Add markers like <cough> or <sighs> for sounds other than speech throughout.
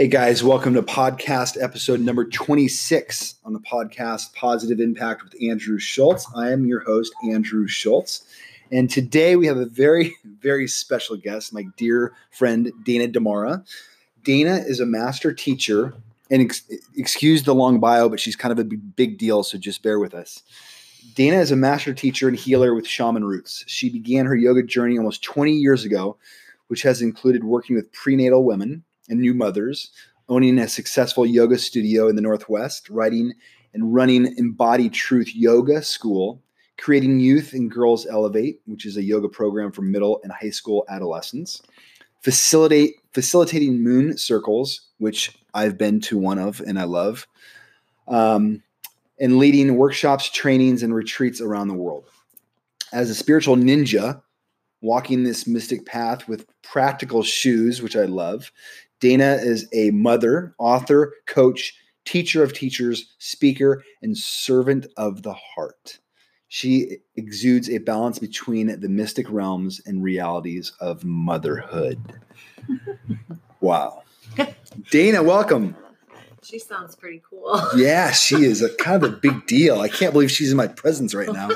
Hey guys, welcome to podcast episode number 26 on the podcast Positive Impact with Andrew Schultz. I am your host, Andrew Schultz. And today we have a very, <laughs> very special guest, my dear friend, Dana Damara. Dana is a master teacher, and ex- excuse the long bio, but she's kind of a big, big deal, so just bear with us. Dana is a master teacher and healer with Shaman Roots. She began her yoga journey almost 20 years ago, which has included working with prenatal women and new mothers, owning a successful yoga studio in the Northwest, writing and running Embodied Truth Yoga School, creating Youth and Girls Elevate, which is a yoga program for middle and high school adolescents, facilitate facilitating moon circles, which I've been to one of and I love, um, and leading workshops, trainings, and retreats around the world. As a spiritual ninja, walking this mystic path with practical shoes, which I love, Dana is a mother, author, coach, teacher of teachers, speaker, and servant of the heart. She exudes a balance between the mystic realms and realities of motherhood. <laughs> wow. Dana, welcome. She sounds pretty cool. Yeah, she is a <laughs> kind of a big deal. I can't believe she's in my presence right now.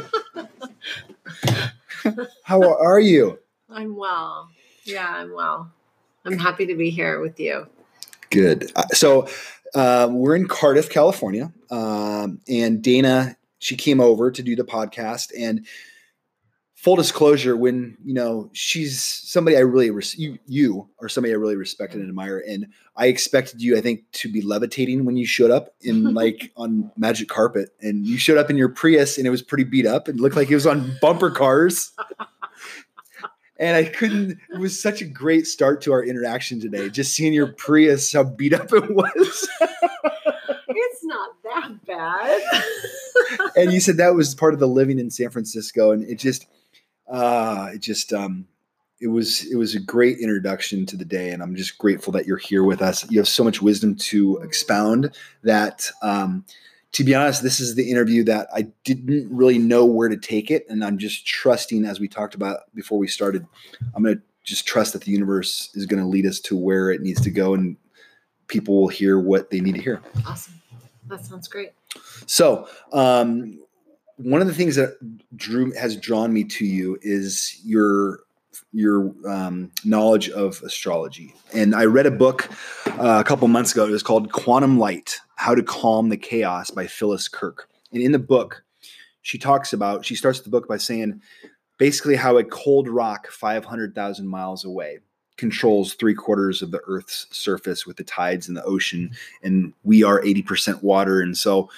<laughs> How are you? I'm well. Yeah, I'm well. I'm happy to be here with you. Good. Uh, so uh, we're in Cardiff, California, um, and Dana she came over to do the podcast. And full disclosure, when you know she's somebody I really res- you you are somebody I really respect and admire, and I expected you, I think, to be levitating when you showed up in <laughs> like on magic carpet, and you showed up in your Prius, and it was pretty beat up, and looked like it was on bumper cars <laughs> and I couldn't. <laughs> It was such a great start to our interaction today. Just seeing your Prius, how beat up it was. it's not that bad. <laughs> and you said that was part of the living in San Francisco, and it just, uh, it just, um, it was, it was a great introduction to the day, and I'm just grateful that you're here with us. You have so much wisdom to expound that. Um, to be honest, this is the interview that I didn't really know where to take it. And I'm just trusting, as we talked about before we started, I'm going to just trust that the universe is going to lead us to where it needs to go and people will hear what they need to hear. Awesome. That sounds great. So, um, one of the things that drew has drawn me to you is your your um, knowledge of astrology. And I read a book uh, a couple months ago. It was called Quantum Light How to Calm the Chaos by Phyllis Kirk. And in the book, she talks about, she starts the book by saying basically how a cold rock 500,000 miles away controls three quarters of the Earth's surface with the tides in the ocean. And we are 80% water. And so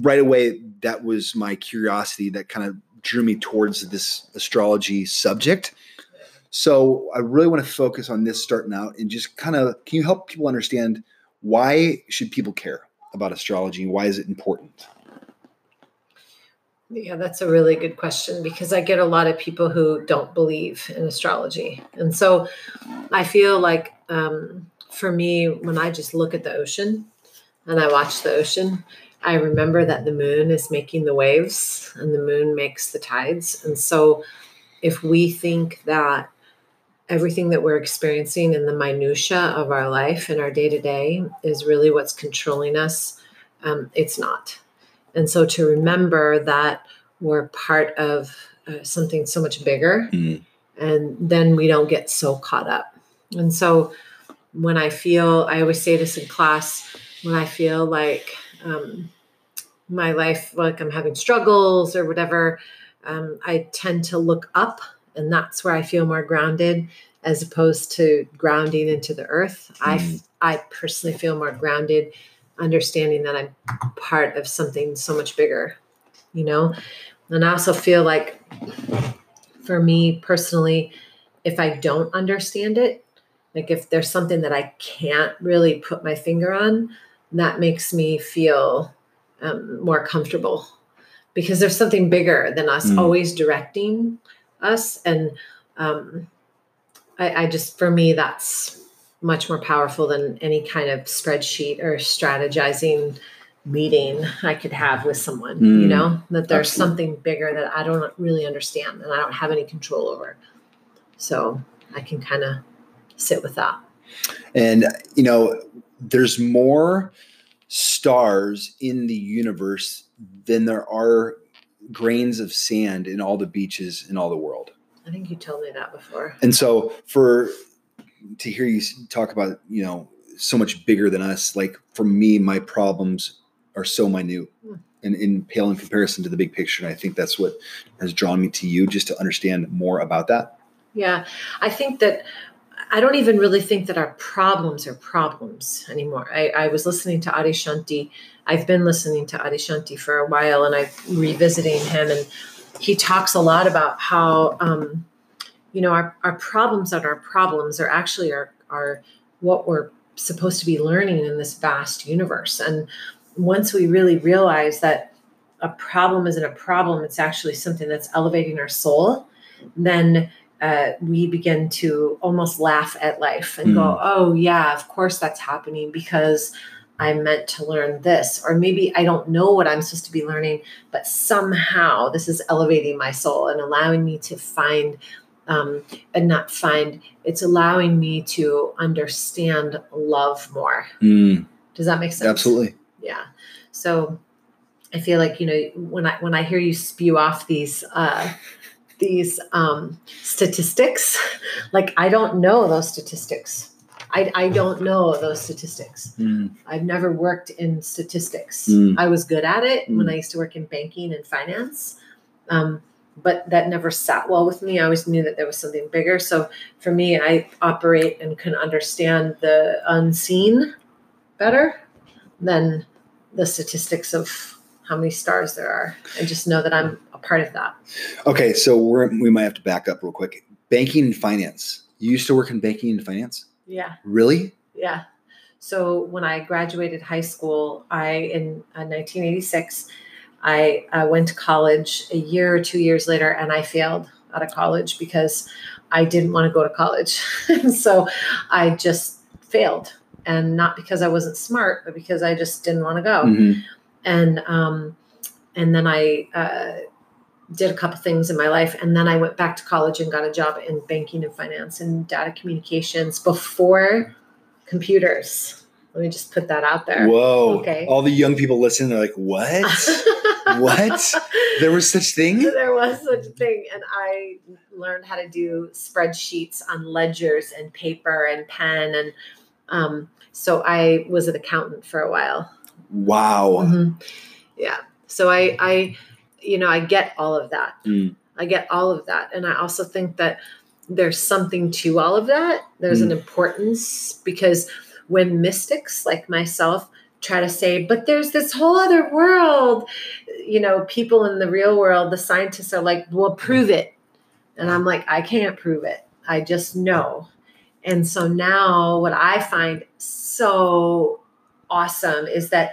right away, that was my curiosity that kind of drew me towards this astrology subject so I really want to focus on this starting out and just kind of can you help people understand why should people care about astrology? Why is it important? Yeah, that's a really good question because I get a lot of people who don't believe in astrology. And so I feel like um, for me, when I just look at the ocean and I watch the ocean, I remember that the moon is making the waves and the moon makes the tides. And so if we think that everything that we're experiencing in the minutia of our life and our day to day is really what's controlling us. Um, it's not. And so to remember that we're part of uh, something so much bigger, mm-hmm. and then we don't get so caught up. And so when I feel, I always say this in class, when I feel like um, my life, like I'm having struggles or whatever, um, I tend to look up and that's where I feel more grounded as opposed to grounding into the earth. Mm. I. I personally feel more grounded, understanding that I'm part of something so much bigger, you know. And I also feel like, for me personally, if I don't understand it, like if there's something that I can't really put my finger on, that makes me feel um, more comfortable because there's something bigger than us mm. always directing us and um, I, I just for me that's much more powerful than any kind of spreadsheet or strategizing meeting I could have with someone, mm, you know, that there's absolutely. something bigger that I don't really understand and I don't have any control over. So I can kind of sit with that. And, you know, there's more stars in the universe than there are grains of sand in all the beaches in all the world. I think you told me that before. And so for to hear you talk about, you know, so much bigger than us, like for me, my problems are so minute Hmm. and in pale in comparison to the big picture. And I think that's what has drawn me to you just to understand more about that. Yeah, I think that I don't even really think that our problems are problems anymore. I, I was listening to Adyashanti. I've been listening to Adyashanti for a while, and I'm revisiting him, and he talks a lot about how um, you know our, our problems and our problems are actually are are what we're supposed to be learning in this vast universe. And once we really realize that a problem isn't a problem, it's actually something that's elevating our soul, then uh, we begin to almost laugh at life and go, Mm. oh, yeah, of course that's happening because I'm meant to learn this. Or maybe I don't know what I'm supposed to be learning, but somehow this is elevating my soul and allowing me to find um, and not find, it's allowing me to understand love more. Mm. Does that make sense? absolutely. yeah so i feel like you know when i when i hear you spew off these uh these um statistics like i don't know those statistics i i don't know those statistics Mm. i've never worked in statistics Mm. i was good at it when Mm. i used to work in banking and finance um but that never sat well with me. I always knew that there was something bigger. So for me, I operate and can understand the unseen better than the statistics of how many stars there are. and just know that I'm a part of that. Okay, so we're we might have to back up real quick. Banking and finance. You used to work in banking and finance? Yeah. Really? Yeah. So when I graduated high school, I in uh, 1986, I uh, went to college a year or two years later, and I failed out of college because I didn't want to go to college, <laughs> so I just failed, and not because I wasn't smart, but because I just didn't want to go. Mhm. And um, and then I uh, did a couple things in my life, and then I went back to college and got a job in banking and finance and data communications before computers. Let me just put that out there. Whoa. Okay. All the young people listening, they're like, what? <laughs> What? there was such thing? there was such a thing, and I learned how to do spreadsheets on ledgers and paper and pen, and um, so I was an accountant for a while. Wow. Mhm. Yeah. So I, I, you know, I get all of that. Mm. I get all of that, and I also think that there's something to all of that. There's an importance because when mystics like myself try to say, but there's this whole other world, you know, people in the real world, the scientists are like, well, prove it. And I'm like, I can't prove it. I just know. And so now what I find so awesome is that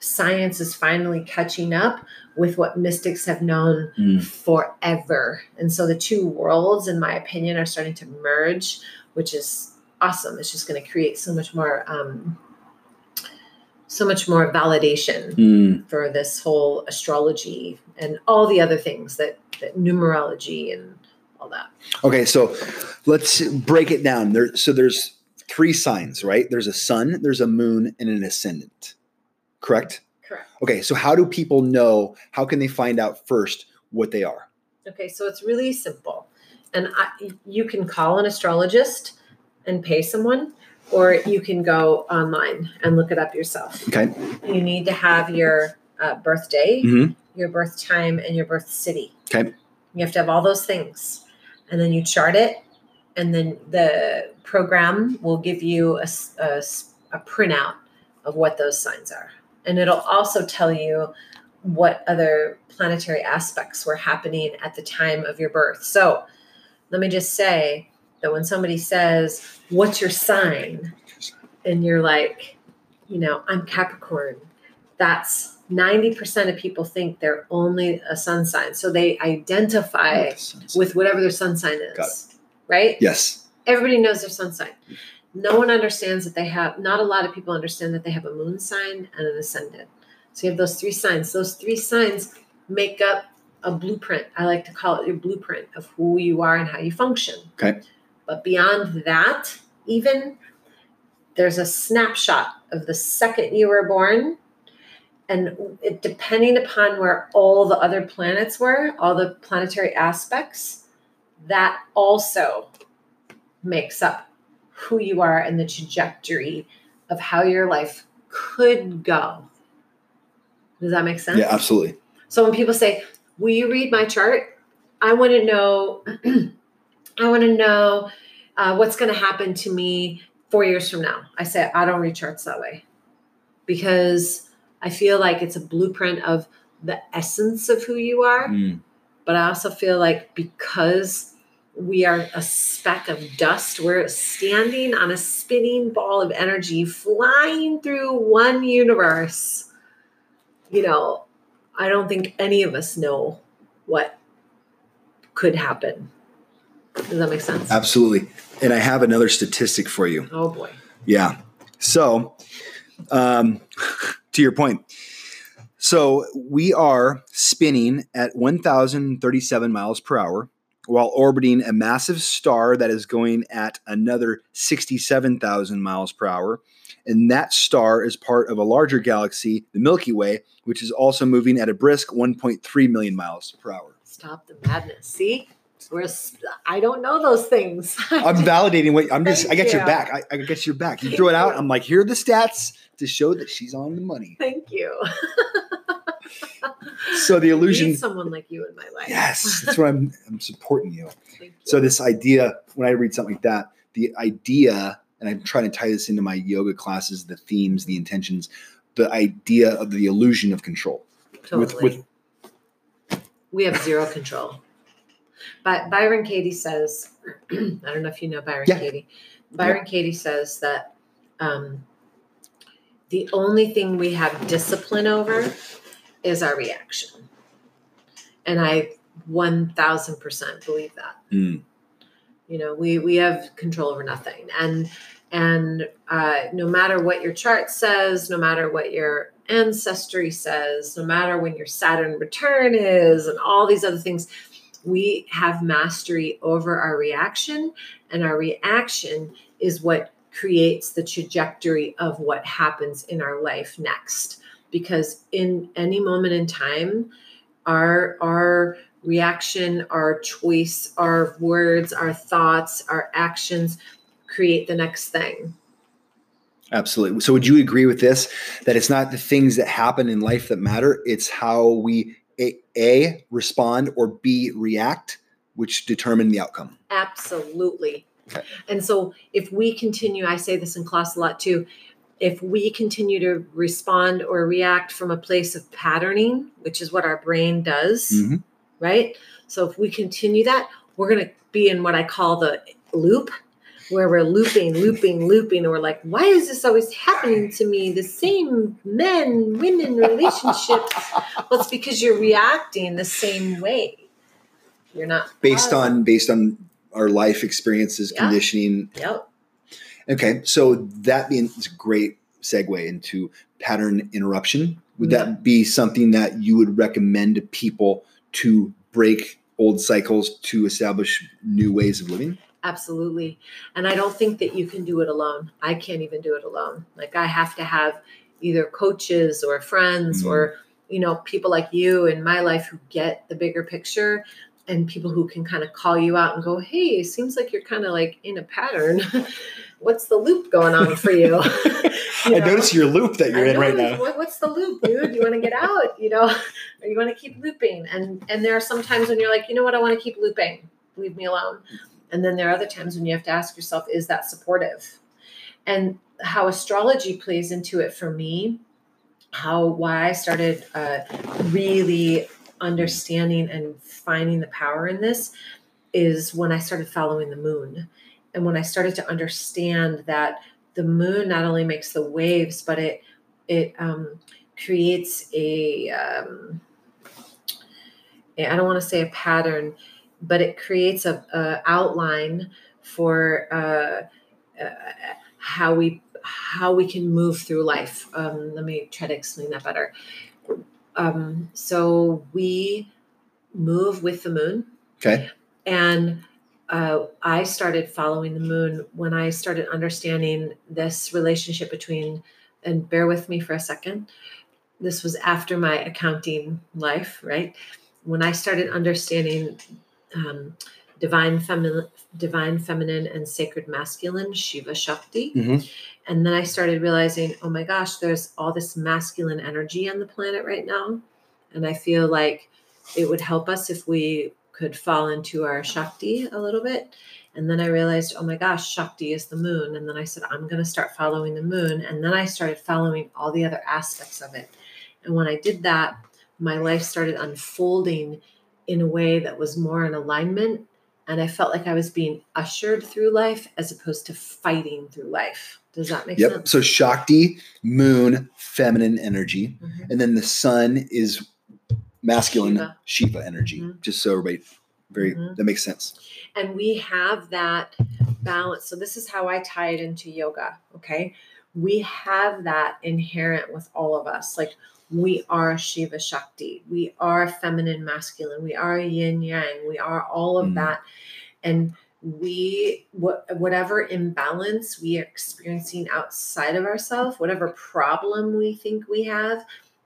science is finally catching up with what mystics have known Mm. forever. And so the two worlds, in my opinion, are starting to merge, which is awesome. It's just going to create so much more, um, so much more validation Mm. for this whole astrology and all the other things that, that numerology and all that. Okay, so let's break it down. There, so there's three signs, right? There's a sun, there's a moon, and an ascendant. Correct? Correct. Okay, so how do people know? How can they find out first what they are? Okay, so it's really simple. And I, you can call an astrologist and pay someone, or you can go online and look it up yourself. Okay. You need to have your uh, birthday, Mhm. your birth time, and your birth city. Okay. You have to have all those things. And then you chart it, and then the program will give you a printout of what those signs are. And it'll also tell you what other planetary aspects were happening at the time of your birth. So let me just say that when somebody says, What's your sign? And you're like, You know, I'm Capricorn. That's 90% of people think they're only a sun sign. So they identify with whatever their sun sign is. Right? Yes. Everybody knows their sun sign. No one understands that they have, not a lot of people understand that they have a moon sign and an ascendant. So you have those three signs. Those three signs make up a blueprint. I like to call it your blueprint of who you are and how you function. Okay. But beyond that, even there's a snapshot of the second you were born and it, depending upon where all the other planets were all the planetary aspects that also makes up who you are and the trajectory of how your life could go does that make sense Yeah, absolutely. so when people say, "Will you read my chart?" I want to know. <clears throat> I want to know uh, what's going to happen to me four years from now. I say I don't read charts that way because I feel like it's a blueprint of the essence of who you are. Mm. But I also feel like because we are a speck of dust, we're standing on a spinning ball of energy flying through one universe. You know, I don't think any of us know what could happen. Does that make sense? Absolutely. And I have another statistic for you. Oh boy. Yeah. So, um, <laughs> to your point, so we are spinning at 1,037 miles per hour while orbiting a massive star that is going at another 67,000 miles per hour. And that star is part of a larger galaxy, the Milky Way, which is also moving at a brisk 1.3 million miles per hour. Stop the madness. See? We're, I don't know those things. <laughs> I'm validating what I'm just, I Thank got your back. I, I got your back. You <laughs> throw it out. you. I'm like, here are the stats to show that she's on the money. Thank you. <laughs> So the <laughs> illusion. Need someone like you in my life. Yes, <laughs> that's what I'm. I'm supporting you. You. So this idea, when I read something like that, the idea, and I'm trying to tie this into my yoga classes, the themes, the intentions, the idea of the illusion of control. totally. with- we have zero control. But Byron Katie says, <clears throat> I don't know if you know Byron Yeah. Katie. Byron Katie says that um, the only thing we have discipline over is our reaction. And I 1000% believe that. Mm, you know we we have control over nothing and and uh, no matter what your chart says no matter what your ancestry says no matter when your saturn return is and all these other things we have mastery over our reaction and our reaction is what creates the trajectory of what happens in our life next because in any moment in time our our reaction, our choice, our words, our thoughts, our actions create the next thing. absolutely. So would you agree with this? That it's not the things that happen in life that matter. It's how we a, a respond or b react, which determine the outcome. Absolutely. Okay. And so if we continue, I say this in class a lot too, if we continue to respond or react from a place of patterning, which is what our brain does, Mhm. right? So if we continue that, we're going to be in what I call the loop, where we're looping, looping, looping, and we're like, why is this always happening to me? The same men, women, relationships. well, it's because you're reacting the same way. You're not Based pausing. on based on our life experiences, Yeah. conditioning, Yep. Okay, so that means a great segue into pattern interruption. Would Yeah. that be something that you would recommend to people to break old cycles to establish new ways of living? Absolutely. And I don't think that you can do it alone. I can't even do it alone. Like I have to have either coaches or friends Mhm. or, you know, people like you in my life who get the bigger picture and people who can kind of call you out and go, Hey, it seems like you're kind of like in a pattern. <laughs> What's the loop going on for you? <laughs> You I know? notice your loop that you're I in right now. What, what's the loop, dude? You want to get out, you know, or <laughs> you want to keep looping? And and there are some times when you're like, you know what, I want to keep looping. Leave me alone. And then there are other times when you have to ask yourself, is that supportive? And how astrology plays into it for me, how why I started uh, really understanding and finding the power in this is when I started following the moon. And when I started to understand that the moon not only makes the waves, but it it um, creates a um, I don't want to say a pattern, but it creates a, a outline for uh, uh, how we how we can move through life. Um, let me try to explain that better. Um, so we move with the moon. Okay. And uh, I started following the moon when I started understanding this relationship between and bear with me for a second. This was after my accounting life, right? When I started understanding um, divine feminine, divine feminine, and sacred masculine, Shiva Shakti, Mhm. and then I started realizing, oh my gosh, there's all this masculine energy on the planet right now, and I feel like it would help us if we could fall into our Shakti a little bit. And then I realized, oh my gosh, Shakti is the moon. And then I said, I'm going to start following the moon. And then I started following all the other aspects of it. And when I did that, my life started unfolding in a way that was more in alignment. And I felt like I was being ushered through life as opposed to fighting through life. Does that make Yep. sense? Yep. So Shakti, moon, feminine energy, Mhm. and then the sun is masculine Shiva. Shiva, energy. Mhm. Just so everybody, very Mhm. that makes sense. and we have that balance. So this is how I tie it into yoga. Okay. We have that inherent with all of us. Like we are Shiva Shakti. We are feminine, masculine. We are yin yang. We are all of Mm. that. And we what whatever imbalance we are experiencing outside of ourselves, whatever problem we think we have,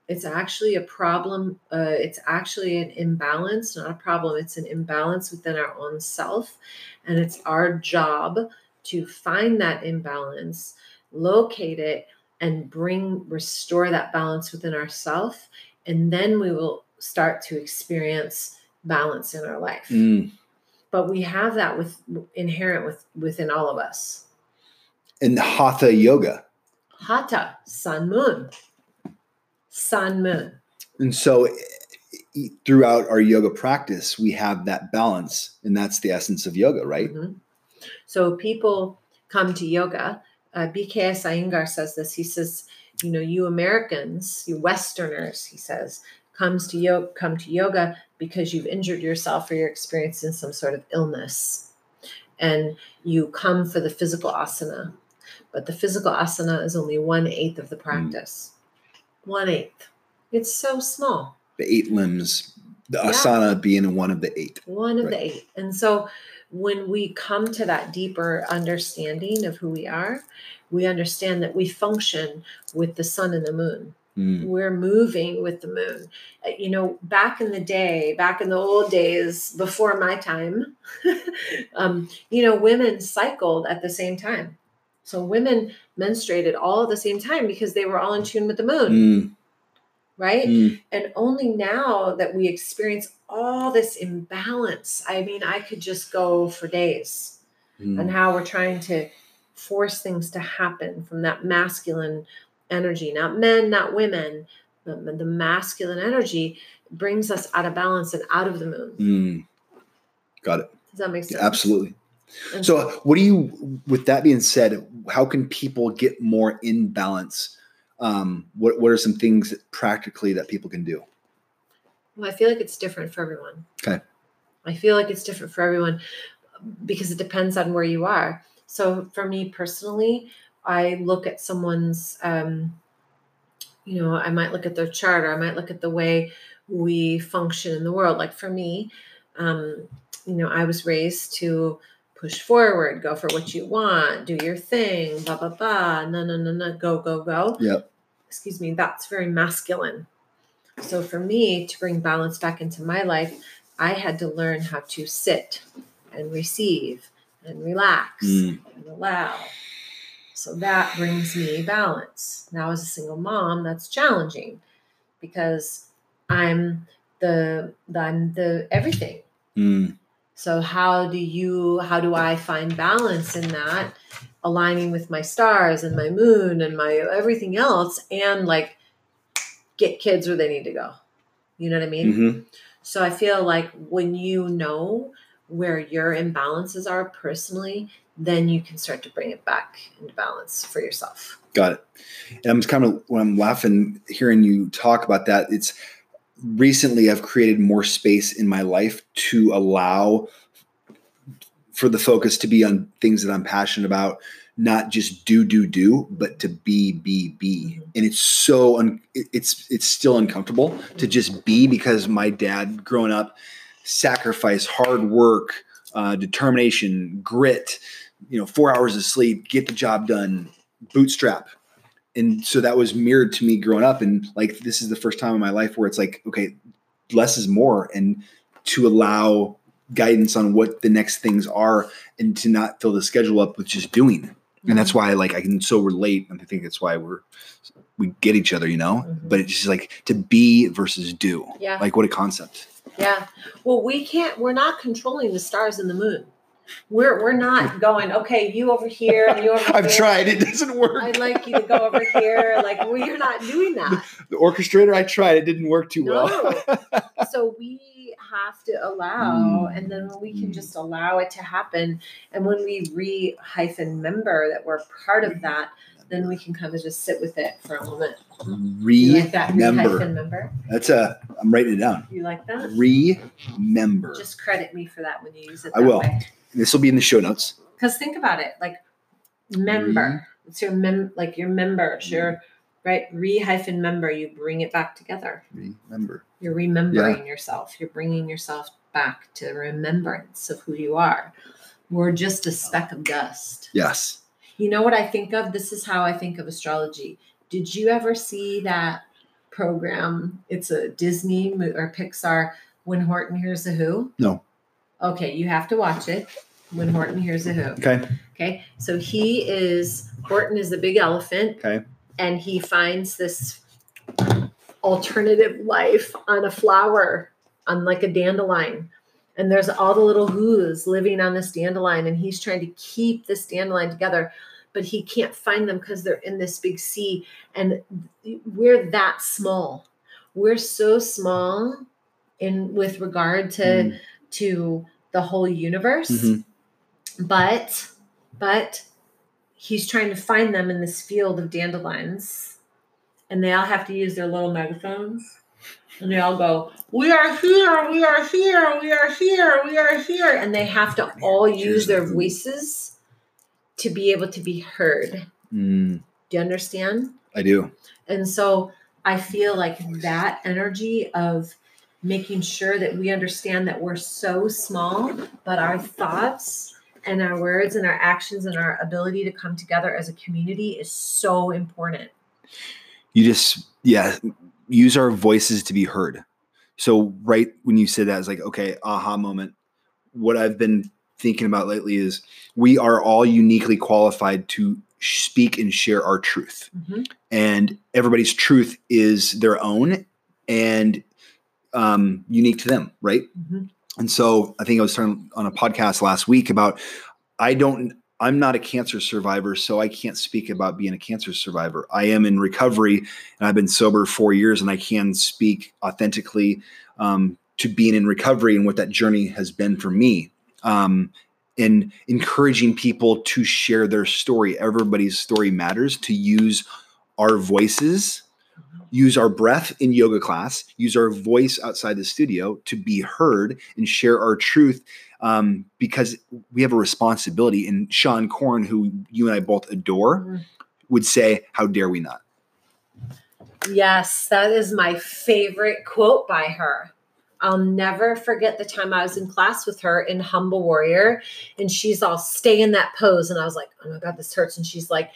it's actually a problem uh, it's actually an imbalance not a problem it's an imbalance within our own self. And it's our job to find that imbalance locate it and bring restore that balance within ourself. And then we will start to experience balance in our life. Mm. but we have that with inherent with within all of us. In Hatha yoga. hatha sun moon sun moon And so throughout our yoga practice, we have that balance, and that's the essence of yoga, right? Mhm. So people come to yoga. Uh, BKS Iyengar says this. He says, you know, you Americans, you Westerners, he says, comes to yoga, come to yoga because you've injured yourself or you're experiencing some sort of illness, and you come for the physical asana. But the physical asana is only one eighth of the practice. One eighth. It's so small. The eight limbs, the Yeah. asana being one of the eight. one of Right. the eight. And so when we come to that deeper understanding of who we are, we understand that we function with the sun and the moon. Mm. We're moving with the moon. Uh, You know, back in the day, back in the old days before my time, <laughs> um, you know, women cycled at the same time. So women menstruated all at the same time because they were all in tune with the moon, Mm. right? Mm. And only now that we experience all this imbalance, I mean, I could just go for days Mm. on how we're trying to force things to happen from that masculine energy, not men, not women, but the masculine energy brings us out of balance and out of the moon. Mm. Got it. Does that make sense? Absolutely. So, what do you, with that being said, how can people get more in balance? Um, what, what are some things practically that people can do? Well, I feel like it's different for everyone. Okay. I feel like it's different for everyone because it depends on where you are. So for me personally, I look at someone's, um, you know, I might look at their chart or I might look at the way we function in the world. Like for me, um, you know, I was raised to push forward, go for what you want, do your thing, blah, blah, blah, no, no, no, no, go, go, go Yep. excuse me, that's very masculine. So for me to bring balance back into my life, I had to learn how to sit and receive and relax Mm. and allow. So that brings me balance. Now as a single mom, that's challenging because I'm the, the I'm the everything. Mm. So how do you how do I find balance in that aligning with my stars and my moon and my everything else and like get kids where they need to go. You know what I mean? hmm So I feel like when you know where your imbalances are personally, then you can start to bring it back into balance for yourself. Got it. And I'm just kind of when I'm laughing hearing you talk about that. It's recently I've created more space in my life to allow for the focus to be on things that I'm passionate about, not just do do do, but to be be be. And it's so un- it's it's still uncomfortable to just be because my dad growing up sacrifice, hard work, uh, determination, grit. You know, four hours of sleep, get the job done, bootstrap. And so that was mirrored to me growing up and like this is the first time in my life where it's like okay less is more and to allow guidance on what the next things are and to not fill the schedule up with just doing and that's why like i can so relate and i think that's why we're we get each other you know Mhm. but it's just like to be versus do Yeah. like what a concept Yeah. Well, we can't. We're not controlling the stars and the moon. We're we're not going. Okay, you over here and you over <laughs> i've there. tried it doesn't work I'd like you to go over here. Like we're not doing that. the orchestrator i tried it didn't work too well <laughs> So we have to allow, Mm. and then we can Mm. just allow it to happen, and when we re hyphen member that we're part of that, then we can kind of just sit with it for a moment. You like that Re member. that's a i'm writing it down You like that? remember Just credit me for that when you use it. I will. Way. This will be in the show notes Because think about it, like member. It's your mem, like your members. Your right re hyphen member. You bring it back together. remember You're remembering yourself. You're bringing yourself back to remembrance of who you are. We're just a speck of dust. yes You know what I think of? This is how I think of astrology. Did you ever see that program? It's a Disney or Pixar. When Horton hears a who. No. Okay, you have to watch it. When Horton hears a who. okay Okay, so he is Horton is the big elephant. Okay. and he finds this alternative life on a flower, on like a dandelion, and there's all the little who's living on this dandelion, and he's trying to keep this dandelion together, but he can't find them because they're in this big sea, and we're that small. We're so small in with regard to Mm. To the whole universe. Mhm. but but he's trying to find them in this field of dandelions. And they all have to use their little megaphones. And they all go we are here we are here we are here we are here. And they have to all use their voices to be able to be heard. Mm, do you understand? I do. And so I feel like that energy of making sure that we understand that we're so small, but our thoughts and our words and our actions and our ability to come together as a community is so important. you just yeah use our voices to be heard. So right when you said that it's like okay aha moment. What i've been thinking about lately is we are all uniquely qualified to speak and share our truth. Mm-hmm. And everybody's truth is their own and um, unique to them right? Mhm. and so i think i was talking on a podcast last week about i don't i'm not a cancer survivor so i can't speak about being a cancer survivor. I am in recovery and i've been sober four years and i can speak authentically um, to being in recovery and what that journey has been for me um, and encouraging people to share their story. Everybody's story matters to use our voices use our breath in yoga class, use our voice outside the studio to be heard and share our truth um, because we have a responsibility. And Seane Corn, who you and I both adore, Mhm. would say, How dare we not? Yes, that is my favorite quote by her. I'll never forget the time I was in class with her in Humble Warrior, and she's all stay in that pose. And I was like, oh my God, this hurts. And she's like,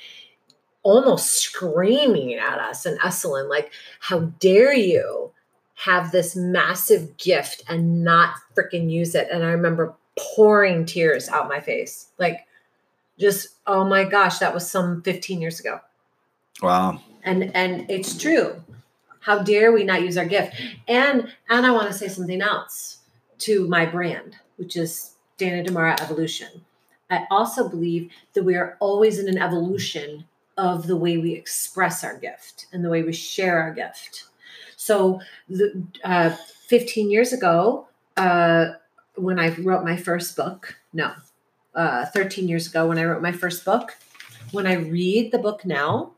almost screaming at us and Esalen, like, how dare you have this massive gift and not freaking use it? And I remember pouring tears out my face. Like, just, oh my gosh, that was some 15 years ago Wow. and and it's true how dare we not use our gift and and i want to say something else to my brand which is Dana Damara evolution i also believe that we are always in an evolution of the way we express our gift and the way we share our gift so the, uh, 15 years ago uh, when i wrote my first book no uh, 13 years ago when i wrote my first book when i read the book now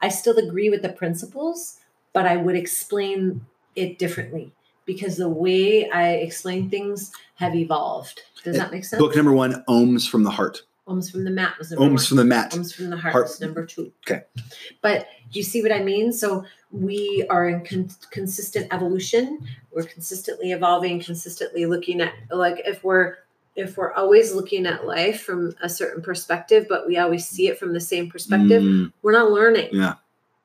I still agree with the principles, but I would explain it differently because the way I explain things have evolved. Does that make sense? Book number one, Ohms from the Heart. Ohms from the mat was number Ohms one. from the Mat. Ohms from the heart, Heart. was number two. Okay. But do you see what I mean? So we are in con- consistent evolution. We're consistently evolving, consistently looking at like if we're if we're always looking at life from a certain perspective, but we always see it from the same perspective, Mm, we're not learning. Yeah.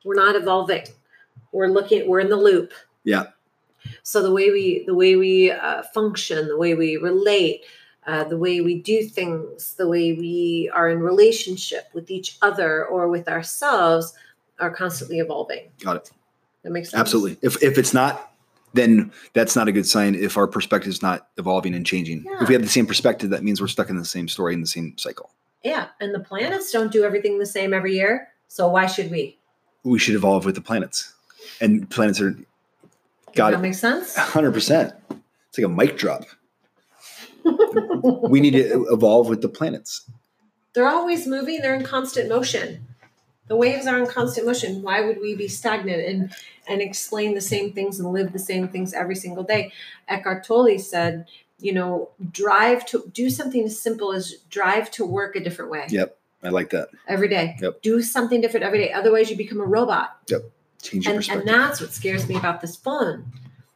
we're not evolving. We're looking. We're in the loop. Yeah. So the way we the way we uh, function, the way we relate, uh, the way we do things, the way we are in relationship with each other or with ourselves are constantly evolving. Got it. That makes sense. Absolutely. If if it's not, then that's not a good sign. If our perspective is not evolving and changing, Yeah. if we have the same perspective, that means we're stuck in the same story in the same cycle. Yeah, and the planets don't do everything the same every year. So why should we? We should evolve with the planets, and planets are got that it. make sense? hundred percent. It's like a mic drop. We need to evolve with the planets. They're always moving. They're in constant motion. The waves are in constant motion. Why would we be stagnant and and explain the same things and live the same things every single day? Eckhart Tolle said, you know, drive to do something as simple as drive to work a different way Yep, I like that. every day. Yep. Do something different every day. Otherwise, you become a robot. Yep. Change your And, perspective. and that's what scares me about this phone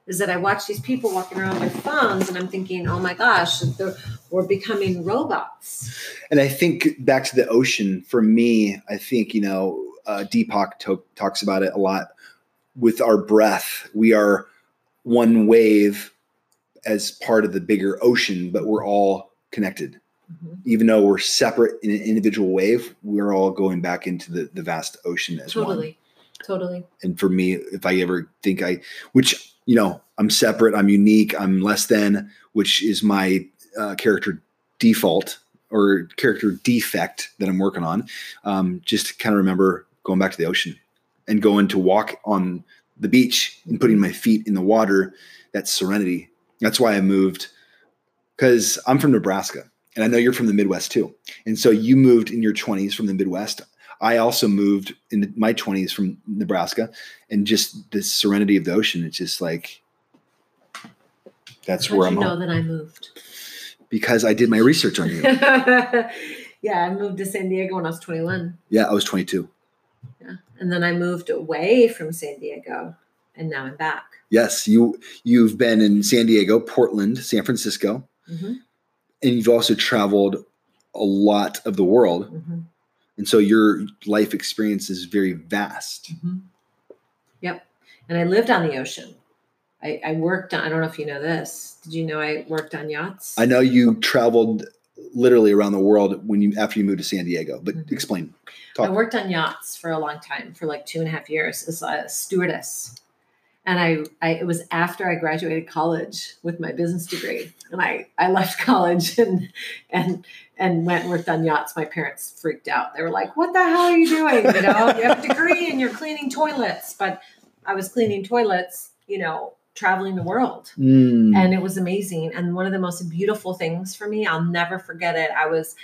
is that I watch these people walking around with phones and I'm thinking, oh my gosh, we're becoming robots. And I think back to the ocean for me, I think, you know, uh, Deepak to- talks about it a lot with our breath. We are one wave as part of the bigger ocean, but we're all connected. Mhm. Even though we're separate in an individual wave, we're all going back into the, the vast ocean as one. Totally. Totally. And for me, if I ever think I, which, you know, I'm separate, I'm unique, I'm less than, which is my uh, character default or character defect that I'm working on, um, just kind of remember going back to the ocean and going to walk on the beach and putting my feet in the water. That serenity. That's why I moved because I'm from Nebraska and I know you're from the Midwest too. And so you moved in your 20s from the Midwest. I also moved in my 20s from Nebraska and just the serenity of the ocean. It's just like, that's How'd where I'm you know home. that I moved? because I did my research on you. <laughs> yeah, I moved to San Diego when I was 21. Yeah, I was 22. Yeah. And then I moved away from San Diego and now I'm back. Yes, you you've been in San Diego, Portland, San Francisco, hmm and you've also traveled a lot of the world. hmm And so your life experience is very vast. hmm Yep. And I lived on the ocean. I, I worked on, I don't know if you know this. Did you know I worked on yachts? I know you traveled literally around the world when you after you moved to San Diego, but Mhm. explain. I worked on yachts for a long time, for like two and a half years as a stewardess. And I, I it was after I graduated college with my business degree. And I, I left <laughs> college and and and went and worked on yachts. My parents freaked out. They were like, What the hell are you doing? You know, you have a degree and you're cleaning toilets. But I was cleaning toilets, you know, traveling the world Mm. and it was amazing and one of the most beautiful things for me i'll never forget it i was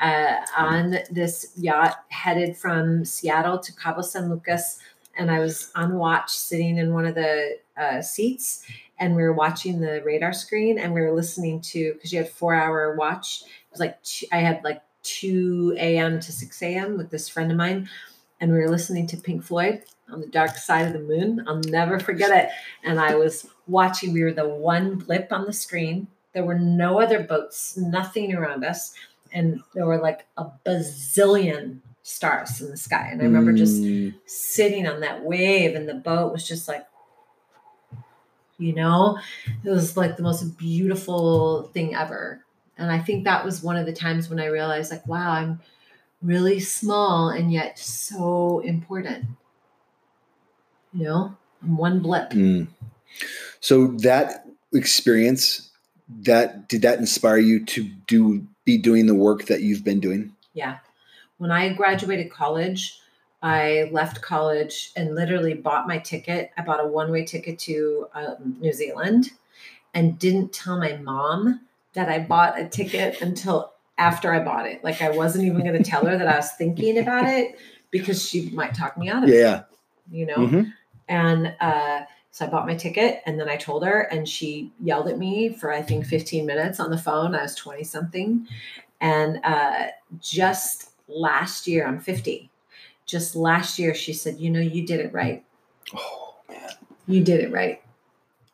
uh, on this yacht headed from seattle to cabo san lucas and i was on watch sitting in one of the uh, seats and we were watching the radar screen and we were listening to because you had four hour watch it was like two, i had like 2 a.m to 6 a.m with this friend of mine and we were listening to pink floyd on the dark side of the moon i'll never forget it and I was watching. We were the one blip on the screen. There were no other boats, nothing around us, and there were like a bazillion stars in the sky. And I remember just Mm. sitting on that wave, and the boat was just like, you know, it was like the most beautiful thing ever. And I think that was one of the times when I realized, like, wow, I'm really small and yet so important. You know, I'm one blip. Mm. So that experience, that did that inspire you to do be doing the work that you've been doing? Yeah. When I graduated college, I left college and literally bought my ticket. I bought a one way ticket to um, New Zealand and didn't tell my mom that I bought a ticket until after I bought it. Like I wasn't even going to tell her that I was thinking about it because she might talk me out of it, Yeah. you know? Mhm. And uh, so I bought my ticket and then I told her, and she yelled at me for I think 15 minutes on the phone. I was 20 something. And uh, just last year, I'm 50. Just last year, she said, You know, you did it right. Oh man. You did it right.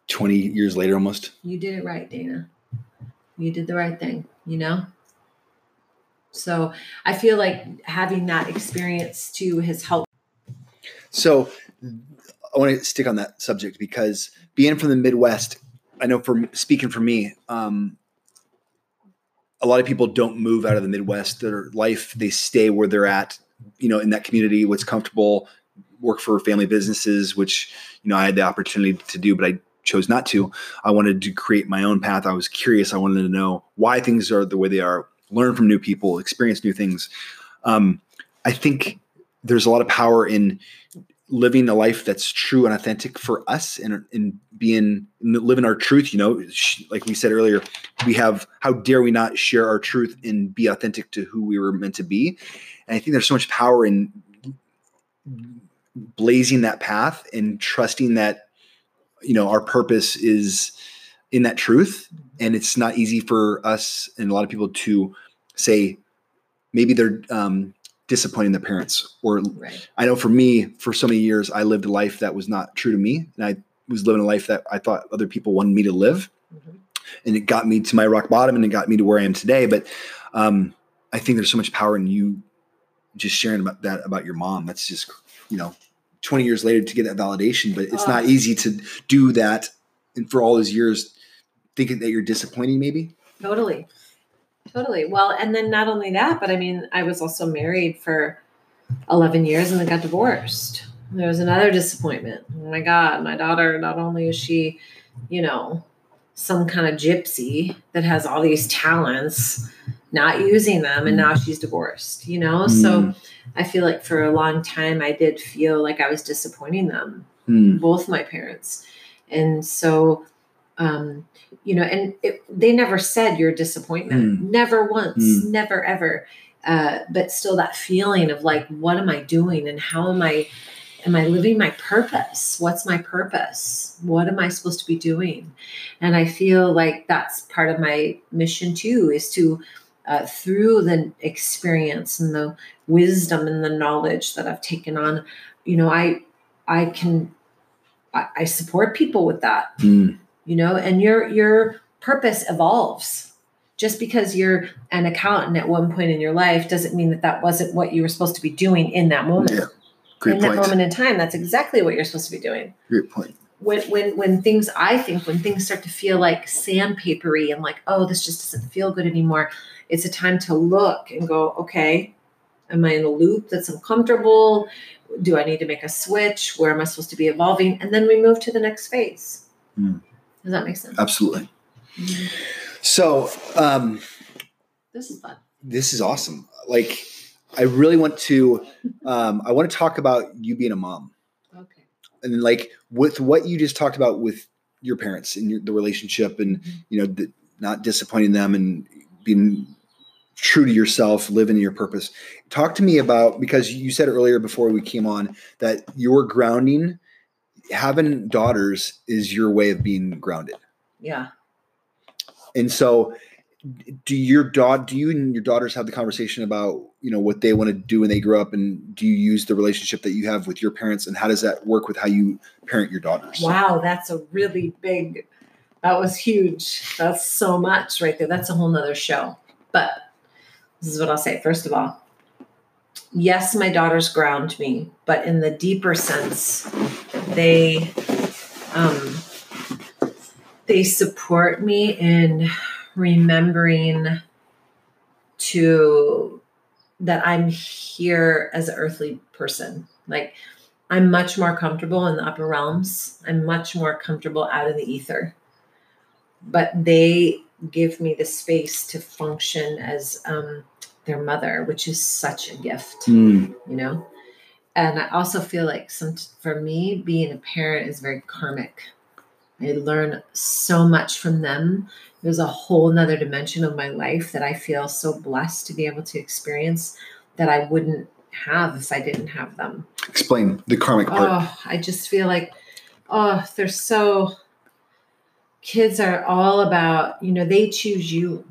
20 years later almost. You did it right, Dana. You did the right thing, you know? So I feel like having that experience too has helped. So I want to stick on that subject because being from the Midwest, I know for speaking for me, um, a lot of people don't move out of the Midwest. Their life, they stay where they're at, you know, in that community, what's comfortable, work for family businesses, which, you know, I had the opportunity to do, but I chose not to. I wanted to create my own path. I was curious. I wanted to know why things are the way they are, learn from new people, experience new things. Um, I think there's a lot of power in living a life that's true and authentic for us and, and being living our truth you know like we said earlier we have how dare we not share our truth and be authentic to who we were meant to be? And i think there's so much power in blazing that path and trusting that you know our purpose is in that truth. And it's not easy for us and a lot of people to say maybe they're um, disappointing the parents or right. i know for me for so many years i lived a life that was not true to me and i was living a life that i thought other people wanted me to live mm-hmm. and it got me to my rock bottom and it got me to where i am today but um, i think there's so much power in you just sharing about that about your mom that's just you know 20 years later to get that validation but it's oh. not easy to do that and for all those years thinking that you're disappointing maybe totally Totally. Well, and then not only that, but I mean, I was also married for 11 years and then got divorced. There was another disappointment. Oh my God, my daughter, not only is she, you know, some kind of gypsy that has all these talents, not using them, and now she's divorced, you know? Mm. So I feel like for a long time, I did feel like I was disappointing them, mm. both my parents. And so um, you know, and it, they never said your disappointment, mm. never once, mm. never ever. Uh, but still, that feeling of like, what am I doing, and how am I? Am I living my purpose? What's my purpose? What am I supposed to be doing? And I feel like that's part of my mission too, is to uh, through the experience and the wisdom and the knowledge that I've taken on, you know, I I can I, I support people with that. Mm you know, and your your purpose evolves. Just because you're an accountant at one point in your life doesn't mean that that wasn't what you were supposed to be doing in that moment. Yeah. Great in point. that moment in time, that's exactly what you're supposed to be doing. Great point. When when when things I think when things start to feel like sandpapery and like, oh, this just doesn't feel good anymore, it's a time to look and go, okay, am I in a loop that's uncomfortable? Do I need to make a switch? Where am I supposed to be evolving? And then we move to the next phase. Mm. Does that make sense? Absolutely. Mm-hmm. So, um, this is fun. This is awesome. Like, I really want to, um, I want to talk about you being a mom. Okay. And like with what you just talked about with your parents and your, the relationship and, mm-hmm. you know, the, not disappointing them and being true to yourself, living in your purpose. Talk to me about, because you said earlier before we came on that your grounding having daughters is your way of being grounded. Yeah. And so do your daughter do you and your daughters have the conversation about you know what they want to do when they grow up and do you use the relationship that you have with your parents and how does that work with how you parent your daughters? Wow that's a really big that was huge. That's so much right there. That's a whole nother show. But this is what i'll say. First of all yes my daughters ground me but in the deeper sense they um, they support me in remembering to that I'm here as an earthly person. Like I'm much more comfortable in the upper realms. I'm much more comfortable out in the ether. But they give me the space to function as um, their mother, which is such a gift, mm. you know? And I also feel like some for me being a parent is very karmic. I learn so much from them. There's a whole nother dimension of my life that I feel so blessed to be able to experience that I wouldn't have if I didn't have them. Explain the karmic part. Oh, I just feel like, oh, they're so kids are all about, you know, they choose you.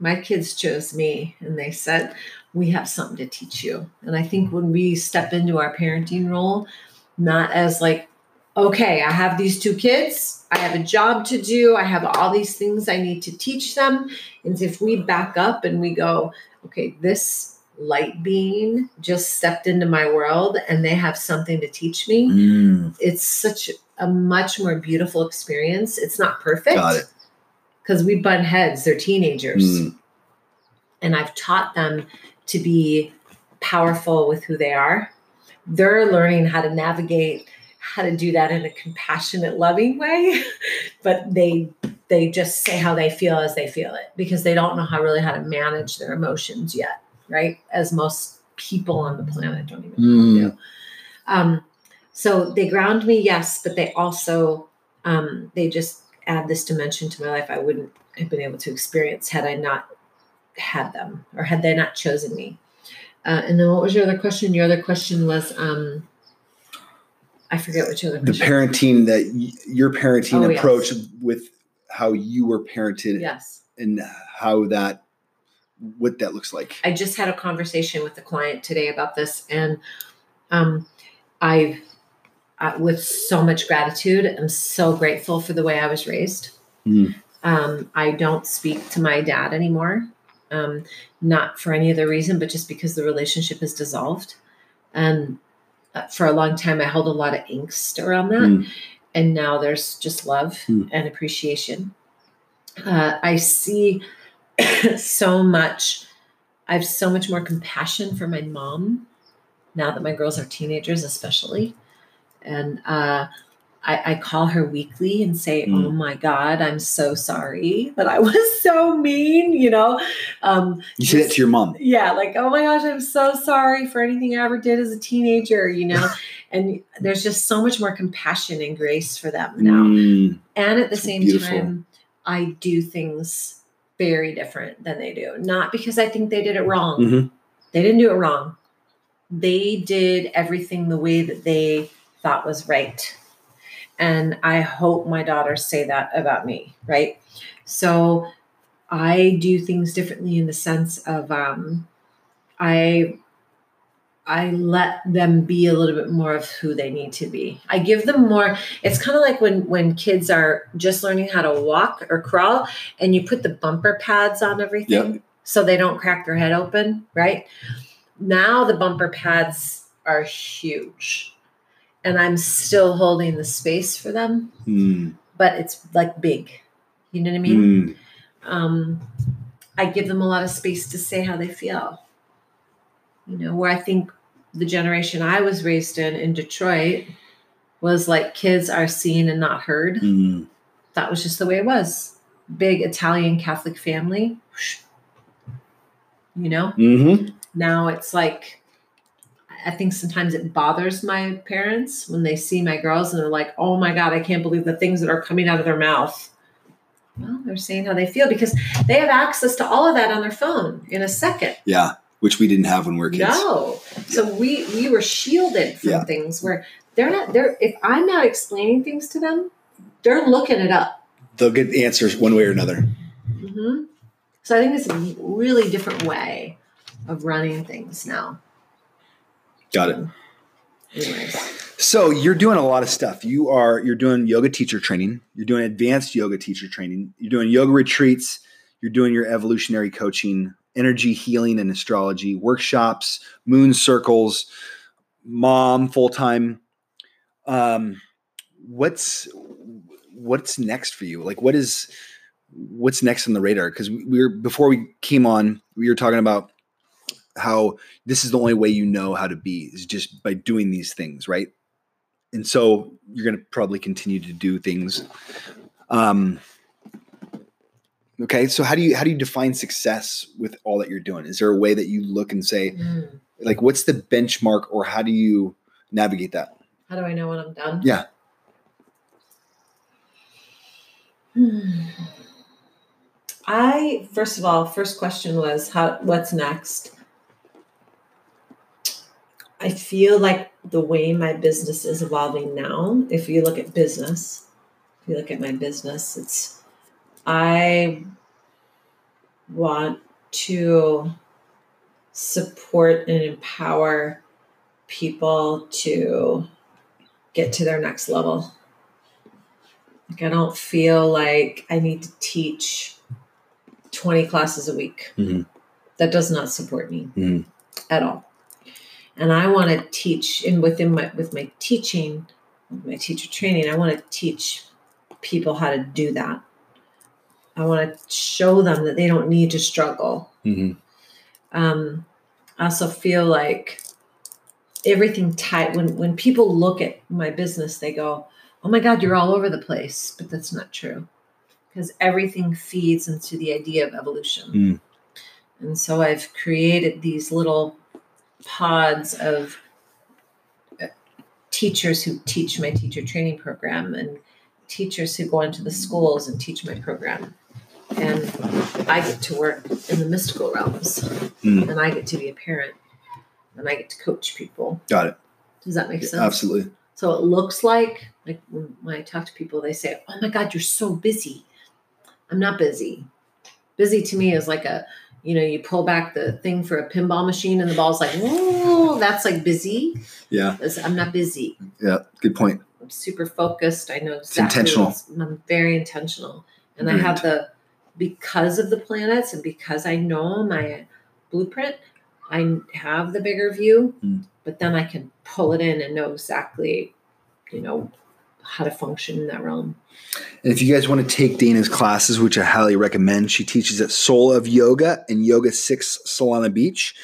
My kids chose me and they said, we have something to teach you. And I think when we step into our parenting role, not as like, okay, I have these two kids, I have a job to do, I have all these things I need to teach them. And if we back up and we go, okay, this light being just stepped into my world and they have something to teach me. Mm, It's such a much more beautiful experience. It's not perfect. got it. Because we butt heads, they're teenagers. Mm, And I've taught them to be powerful with who they are. They're learning how to navigate how to do that in a compassionate, loving way. <laughs> but they they just say how they feel as they feel it because they don't know how really how to manage their emotions yet, right? As most people on the planet don't even know mm, do. Um, so they ground me, yes, but they also um, they just add this dimension to my life I wouldn't have been able to experience had I not had them or had they not chosen me. Uh, and then what was your other question? Your other question was um, I forget what your other the parenting that y- your parenting Oh, yes. approach with how you were parented Yes. and how that what that looks like. I just had a conversation with a client today about this, and um, I, I, with so much gratitude, I'm so grateful for the way I was raised. Mm. Um, I don't speak to my dad anymore, um, not for any other reason, but just because the relationship is dissolved. And uh, for a long time, I held a lot of angst around that, Mm. and now there's just love Mm. and appreciation. Uh, I see <coughs> so much. I have so much more compassion for my mom now that my girls are teenagers, especially. And uh, I, I call her weekly and say, Mm. "Oh my God, I'm so sorry that I <laughs> was so mean." You know, um, You say that to your mom. yeah, like, "Oh my gosh, I'm so sorry for anything I ever did as a teenager." You know, <laughs> and there's just so much more compassion and grace for them now Mm, and at the That's same beautiful. time i do things very different than they do not because i think they did it wrong Mhm. they didn't do it wrong they did everything the way that they thought was right and i hope my daughters say that about me right so i do things differently in the sense of um, i I let them be a little bit more of who they need to be. I give them more. It's kind of like when when kids are just learning how to walk or crawl, and you put the bumper pads on everything so they don't crack their head open. Right now, the bumper pads are huge, and I'm still holding the space for them, mm, but it's like big. You know what I mean? mm. um, I give them a lot of space to say how they feel. You know, where I think the generation I was raised in in Detroit was like kids are seen and not heard. Mm. That was just the way it was. Big Italian Catholic family. You know, Mhm. now it's like, I think sometimes it bothers my parents when they see my girls and they're like, oh my God, I can't believe the things that are coming out of their mouth. Well, they're saying how they feel because they have access to all of that on their phone in a second. Yeah, which we didn't have when we were kids. No. So we we were shielded from Yeah. things where they're not they're if I'm not explaining things to them, they're looking it up. They'll get answers one way or another. hmm So I think it's a really different way of running things now. Got it. Anyways. So you're doing a lot of stuff. You are you're doing yoga teacher training. You're doing advanced yoga teacher training. You're doing yoga retreats. You're doing your evolutionary coaching, energy healing and astrology workshops, moon circles, mom full time. Um, what's what's next for you? Like, what is what's next on the radar? Because we we were before we came on, we were talking about how this is the only way you know how to be is just by doing these things, right? And so you're going to probably continue to do things. Um, okay, so how do you how do you define success with all that you're doing? Is there a way that you look and say, Mm. like, what's the benchmark, or how do you navigate that? How do I know when I'm done? Yeah. Hmm. <sighs> I first of all, first question was how what's next? I feel like the way my business is evolving now, if you look at business, if you look at my business, it's I want to support and empower people to get to their next level. Like I don't feel like I need to teach 20 classes a week. Mhm. That does not support me. Mhm. at all. And I want to teach, and within my with my teaching, my teacher training, I want to teach people how to do that. I want to show them that they don't need to struggle. Mm-hmm. Um, I also feel like everything tight when when people look at my business, they go, "Oh my God, you're all over the place," but that's not true because everything feeds into the idea of evolution. Mm. And so I've created these little pods of uh, teachers who teach my teacher training program and teachers who go into the schools and teach my program. And I get to work in the mystical realms Mm. and I get to be a parent and I get to coach people. Got it. Does that make sense? Absolutely. So it looks like, like when, when I talk to people, they say, "Oh my God, you're so busy." I'm not busy. Busy to me is like a, you know, you pull back the thing for a pinball machine and the ball's like, "Whoa!" That's like busy. Yeah. It's- I'm not busy. Yeah. Good point. I'm super focused. I know exactly. intentional. I'm very intentional, and I have the because of the planets and because I know my blueprint. I have the bigger view, Mm. but then I can pull it in and know exactly, you know, how to function in that realm. And if you guys want to take Dana's classes, which I highly recommend, she teaches at Soul of Yoga and Yoga Six Solana Beach.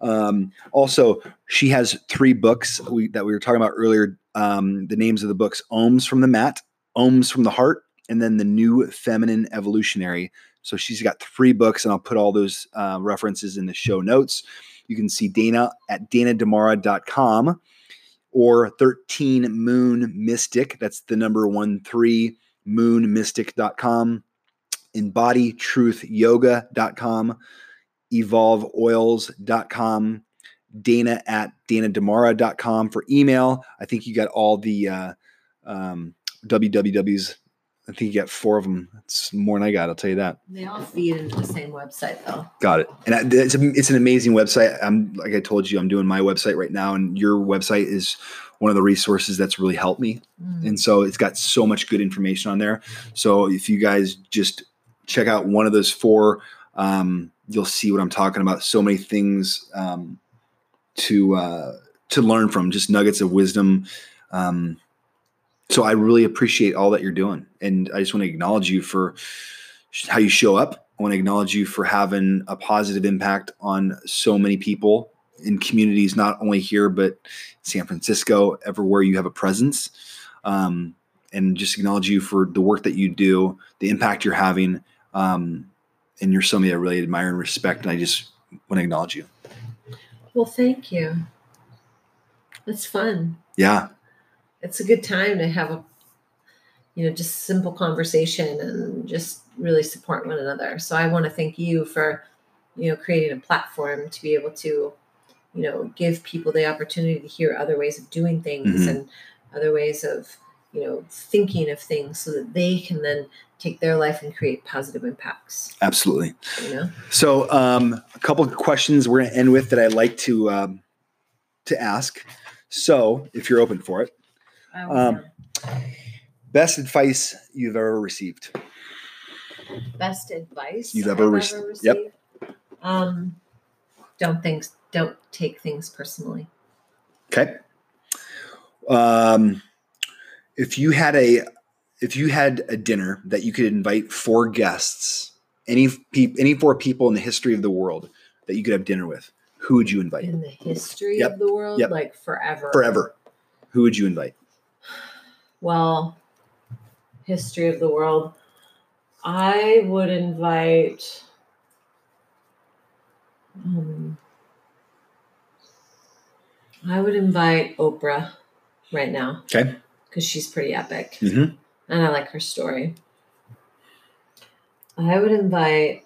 Um, also, she has three books we, that we were talking about earlier. Um, the names of the books: Ohms from the Mat, Ohms from the Heart, and then the New Feminine Evolutionary. So she's got three books, and I'll put all those uh, references in the show notes. You can see Dana at danadamara.com or 13 Moon Mystic. That's the number one three moonmystic.com, emboditruthyoga.com, evolveoils.com, dana at danadamara.com for email. I think you got all the uh, um, wwws. I think you got four of them. It's more than I got. I'll tell you that. They all feed into the same website, though. Got it. And I- it's, a, it's an amazing website. I'm like I told you, I'm doing my website right now, and your website is one of the resources that's really helped me. Mm. And so it's got so much good information on there. So if you guys just check out one of those four, um, you'll see what I'm talking about. So many things um, to uh, to learn from, just nuggets of wisdom. Um, so I really appreciate all that you're doing, and I just want to acknowledge you for how you show up. I want to acknowledge you for having a positive impact on so many people in communities, not only here but San Francisco, everywhere you have a presence. Um, and just acknowledge you for the work that you do, the impact you're having. Um, and you're somebody I really admire and respect. And I just want to acknowledge you. Well, thank you. That's fun. Yeah. It's a good time to have a, you know, just simple conversation and just really support one another. So I want to thank you for, you know, creating a platform to be able to, you know, give people the opportunity to hear other ways of doing things Mhm. and other ways of, you know, thinking of things so that they can then take their life and create positive impacts. Absolutely. You know. So, um, a couple of questions we're going to end with that I'd like to um, to ask. So, if you're open for it, Um, best advice you've ever received. best advice You've ever rec- ever yep. Um, don't things don't take things personally. Okay. Um, if you had a if you had a dinner that you could invite four guests, any pe- any four people in the history of the world that you could have dinner with, who would you invite? In the history Yep. of the world, Yep. like forever. Forever. Who would you invite? Well, history of the world. I would invite. Um, I would invite Oprah right now Okay. because she's pretty epic. Mm-hmm. and I like her story. I would invite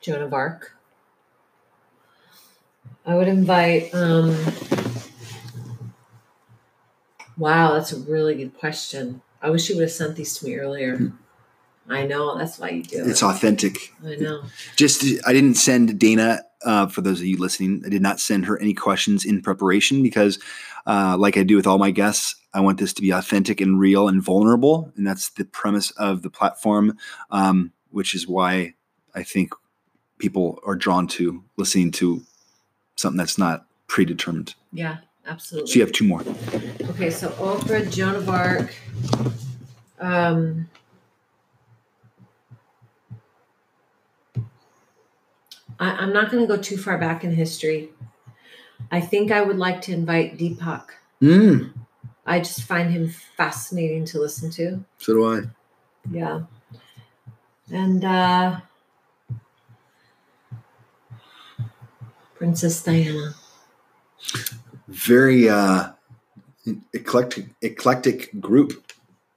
Joan of Arc. I would invite. Um, wow, that's a really good question. I wish you would have sent these to me earlier. I know that's why you do it. It's it. authentic. I know. Just I didn't send Dana. Uh, for those of you listening, I did not send her any questions in preparation because, uh, like I do with all my guests, I want this to be authentic and real and vulnerable, and that's the premise of the platform, um, which is why I think people are drawn to listening to something that's not predetermined. Yeah, absolutely. So you have two more. Okay, so Oprah, Joan of Arc. Um, I, I'm not going to go too far back in history. I think I would like to invite Deepak. Mm, I just find him fascinating to listen to. so do I. Yeah. And uh, Princess Diana. Very uh, eclectic, eclectic group.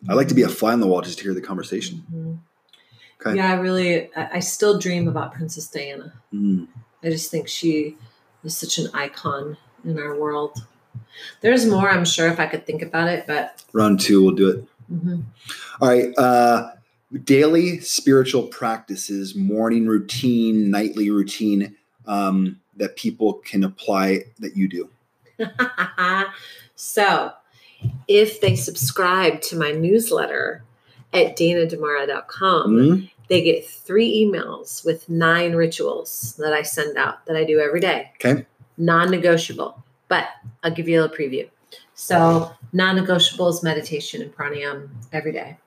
I like to be a fly on the wall just to hear the conversation. Mhm. Okay. Yeah, I really, I, I still dream about Princess Diana. Mm. I just think she is such an icon in our world. There's more, I'm sure, if I could think about it, but Round two, we'll do it. mhm. All right. Uh, daily spiritual practices, morning routine, nightly routine um, that people can apply that you do. <laughs> so if they subscribe to my newsletter at danadamara.com, Mm. they get three emails with nine rituals that I send out that I do every day. Okay. Non negotiable, but I'll give you a little preview. So, non negotiable is meditation and pranayama every day.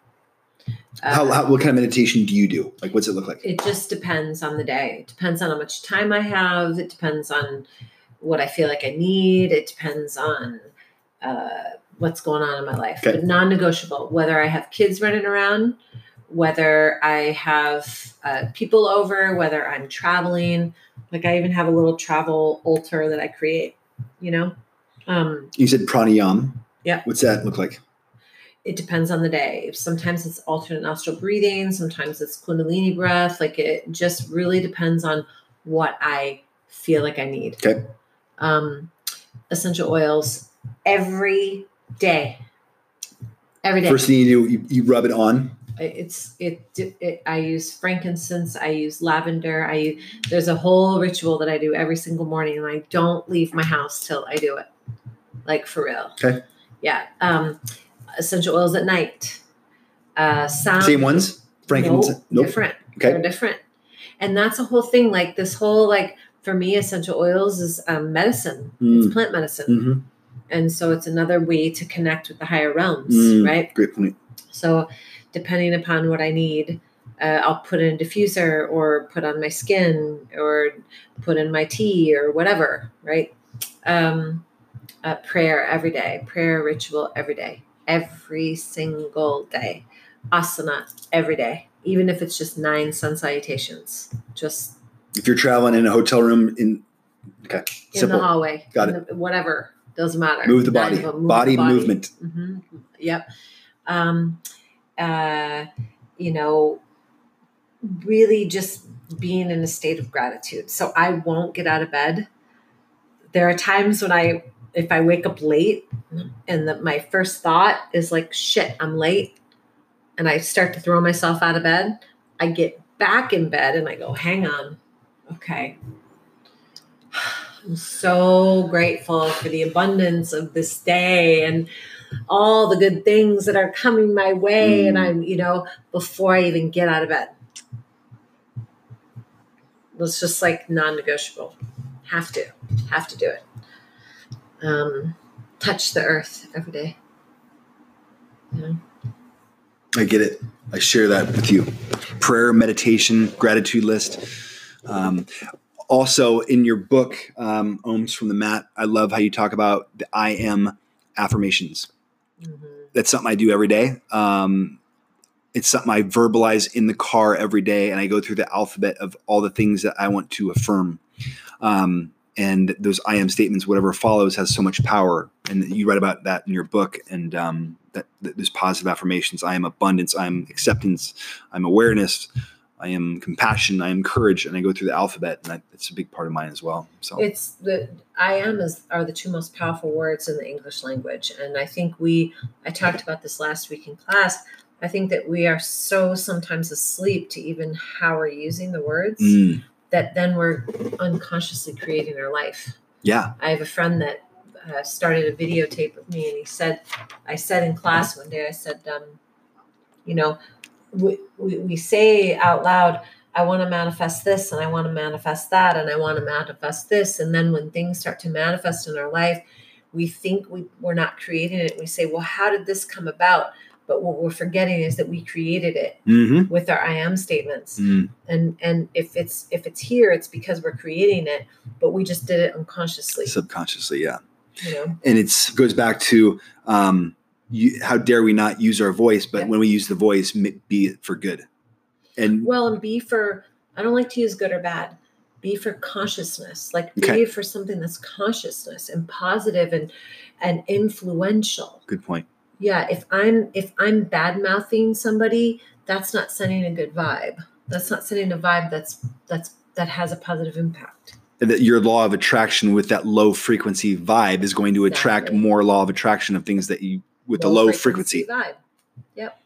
How, Uh, how, what kind of meditation do you do? Like, what's it look like? it just depends on the day. It depends on how much time I have. It depends on what I feel like I need. It depends on uh, what's going on in my life. Okay. But non negotiable, whether I have kids running around, whether I have uh, people over, whether I'm traveling. Like I even have a little travel altar that I create, you know? Um, You said pranayam. Yeah. What's that look like? it depends on the day. Sometimes it's alternate nostril breathing, sometimes it's kundalini breath. Like it just really depends on what I feel like I need. Okay. Um, essential oils every day. Every day. First thing you do, you, you rub it on. It's it, it. I use frankincense. I use lavender. I use, there's a whole ritual that I do every single morning, and I don't leave my house till I do it. Like for real. Okay. Yeah. Um, essential oils at night. Uh, sound. Same ones? Frankincense? Nope, Nope. different. Okay. They're different. And that's a whole thing. Like this whole like for me, essential oils is um, medicine. It's Mm. plant medicine, hmm and so it's another way to connect with the higher realms, Mm. right? Great point. So depending upon what I need, uh, I'll put in a diffuser or put on my skin or put in my tea or whatever, right? Um, uh, prayer every day, prayer ritual every day, every single day, asana every day, even if it's just nine sun salutations, just If you're traveling in a hotel room, in okay, in simple. the hallway, Got in the- whatever, doesn't matter. Move the body. move body, the body. movement. hmm Yep. Um, uh, you know, really just being in a state of gratitude. So I won't get out of bed. There are times when I, if I wake up late and that my first thought is like, shit, I'm late. And I start to throw myself out of bed. I get back in bed and I go, hang on. Okay. I'm so grateful for the abundance of this day and all the good things that are coming my way. And Mm. I'm, you know, before I even get out of bed. It's just like non negotiable. Have to, have to do it. Um, touch the earth every day. I get it. I share that with you. Prayer, meditation, gratitude list. Um, also, in your book, um, Ohms from the Mat, I love how you talk about the I am affirmations. Mhm. That's something I do every day. Um, it's something I verbalize in the car every day, and I go through the alphabet of all the things that I want to affirm. Um, and those I am statements, whatever follows, has so much power. And you write about that in your book. And um, that, that there's positive affirmations. I am abundance. I am acceptance. I'm awareness. I am compassion. I am courage. And I go through the alphabet, and that, it's a big part of mine as well. So It's the I am is are the two most powerful words in the English language. And I think we I talked about this last week in class. I think that we are so sometimes asleep to even how we're using the words Mm, that then we're unconsciously creating our life. yeah, I have a friend that uh, started a videotape with me, and he said, I said in class one day, I said, um, you know, we, we, we say out loud, I want to manifest this and I want to manifest that and I want to manifest this. And then when things start to manifest in our life, we think we, we're not creating it. We say, well, how did this come about? But what we're forgetting is that we created it Mm-hmm. with our I am statements. Mm. And and if it's if it's here, it's because we're creating it, but we just did it unconsciously. Subconsciously, yeah. You know? And it's goes back to um, you, how dare we not use our voice, but Yeah. when we use the voice, be it for good. And Well, and be for I don't like to use good or bad. Be for consciousness. Like be for something that's consciousness and positive and and influential. good point. Yeah, if I'm if I'm bad mouthing somebody, that's not sending a good vibe. That's not sending a vibe that's that's that has a positive impact. And that your law of attraction with that low frequency vibe is going to attract Exactly. more law of attraction of things that you with the low frequency. vibe. Yep.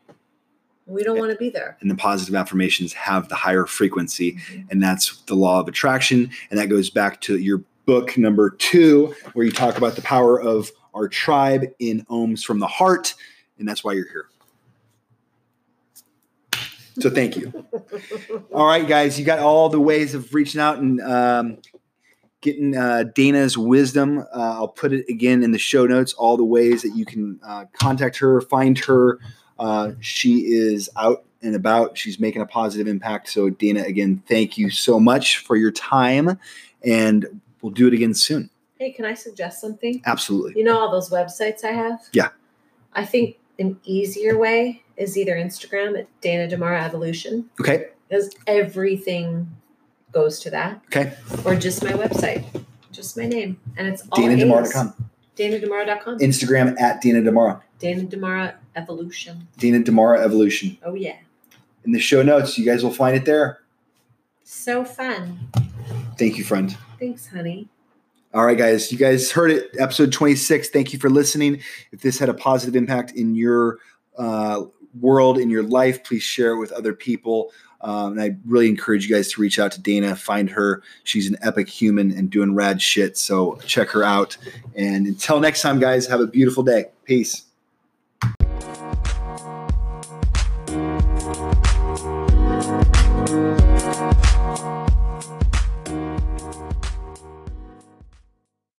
We don't want to be there. And the positive affirmations have the higher frequency. Mhm. and that's the law of attraction and that goes back to your book number two where you talk about the power of our tribe in ohms from the heart and that's why you're here so thank you <laughs> all right guys you got all the ways of reaching out and um, getting uh, dana's wisdom uh, i'll put it again in the show notes all the ways that you can uh, contact her find her uh, she is out and about. She's making a positive impact. So, Dana, again, thank you so much for your time, and we'll do it again soon. Hey, can I suggest something? Absolutely. You know all those websites I have? Yeah. I think an easier way is either Instagram at Dana Damara Evolution, Okay. because everything goes to that, Okay. or just my website, just my name. And it's all DanaDamara.com. DanaDamara.com. Instagram at Dana Damara. Dana Damara Evolution. Dana Damara Evolution. Oh, yeah. In the show notes, you guys will find it there. So fun. Thank you, friend. Thanks, honey. All right, guys. You guys heard it. Episode 26. Thank you for listening. If this had a positive impact in your uh, world, in your life, please share it with other people. Um, and I really encourage you guys to reach out to Dana, find her. She's an epic human and doing rad shit. So check her out. And until next time, guys, have a beautiful day. Peace.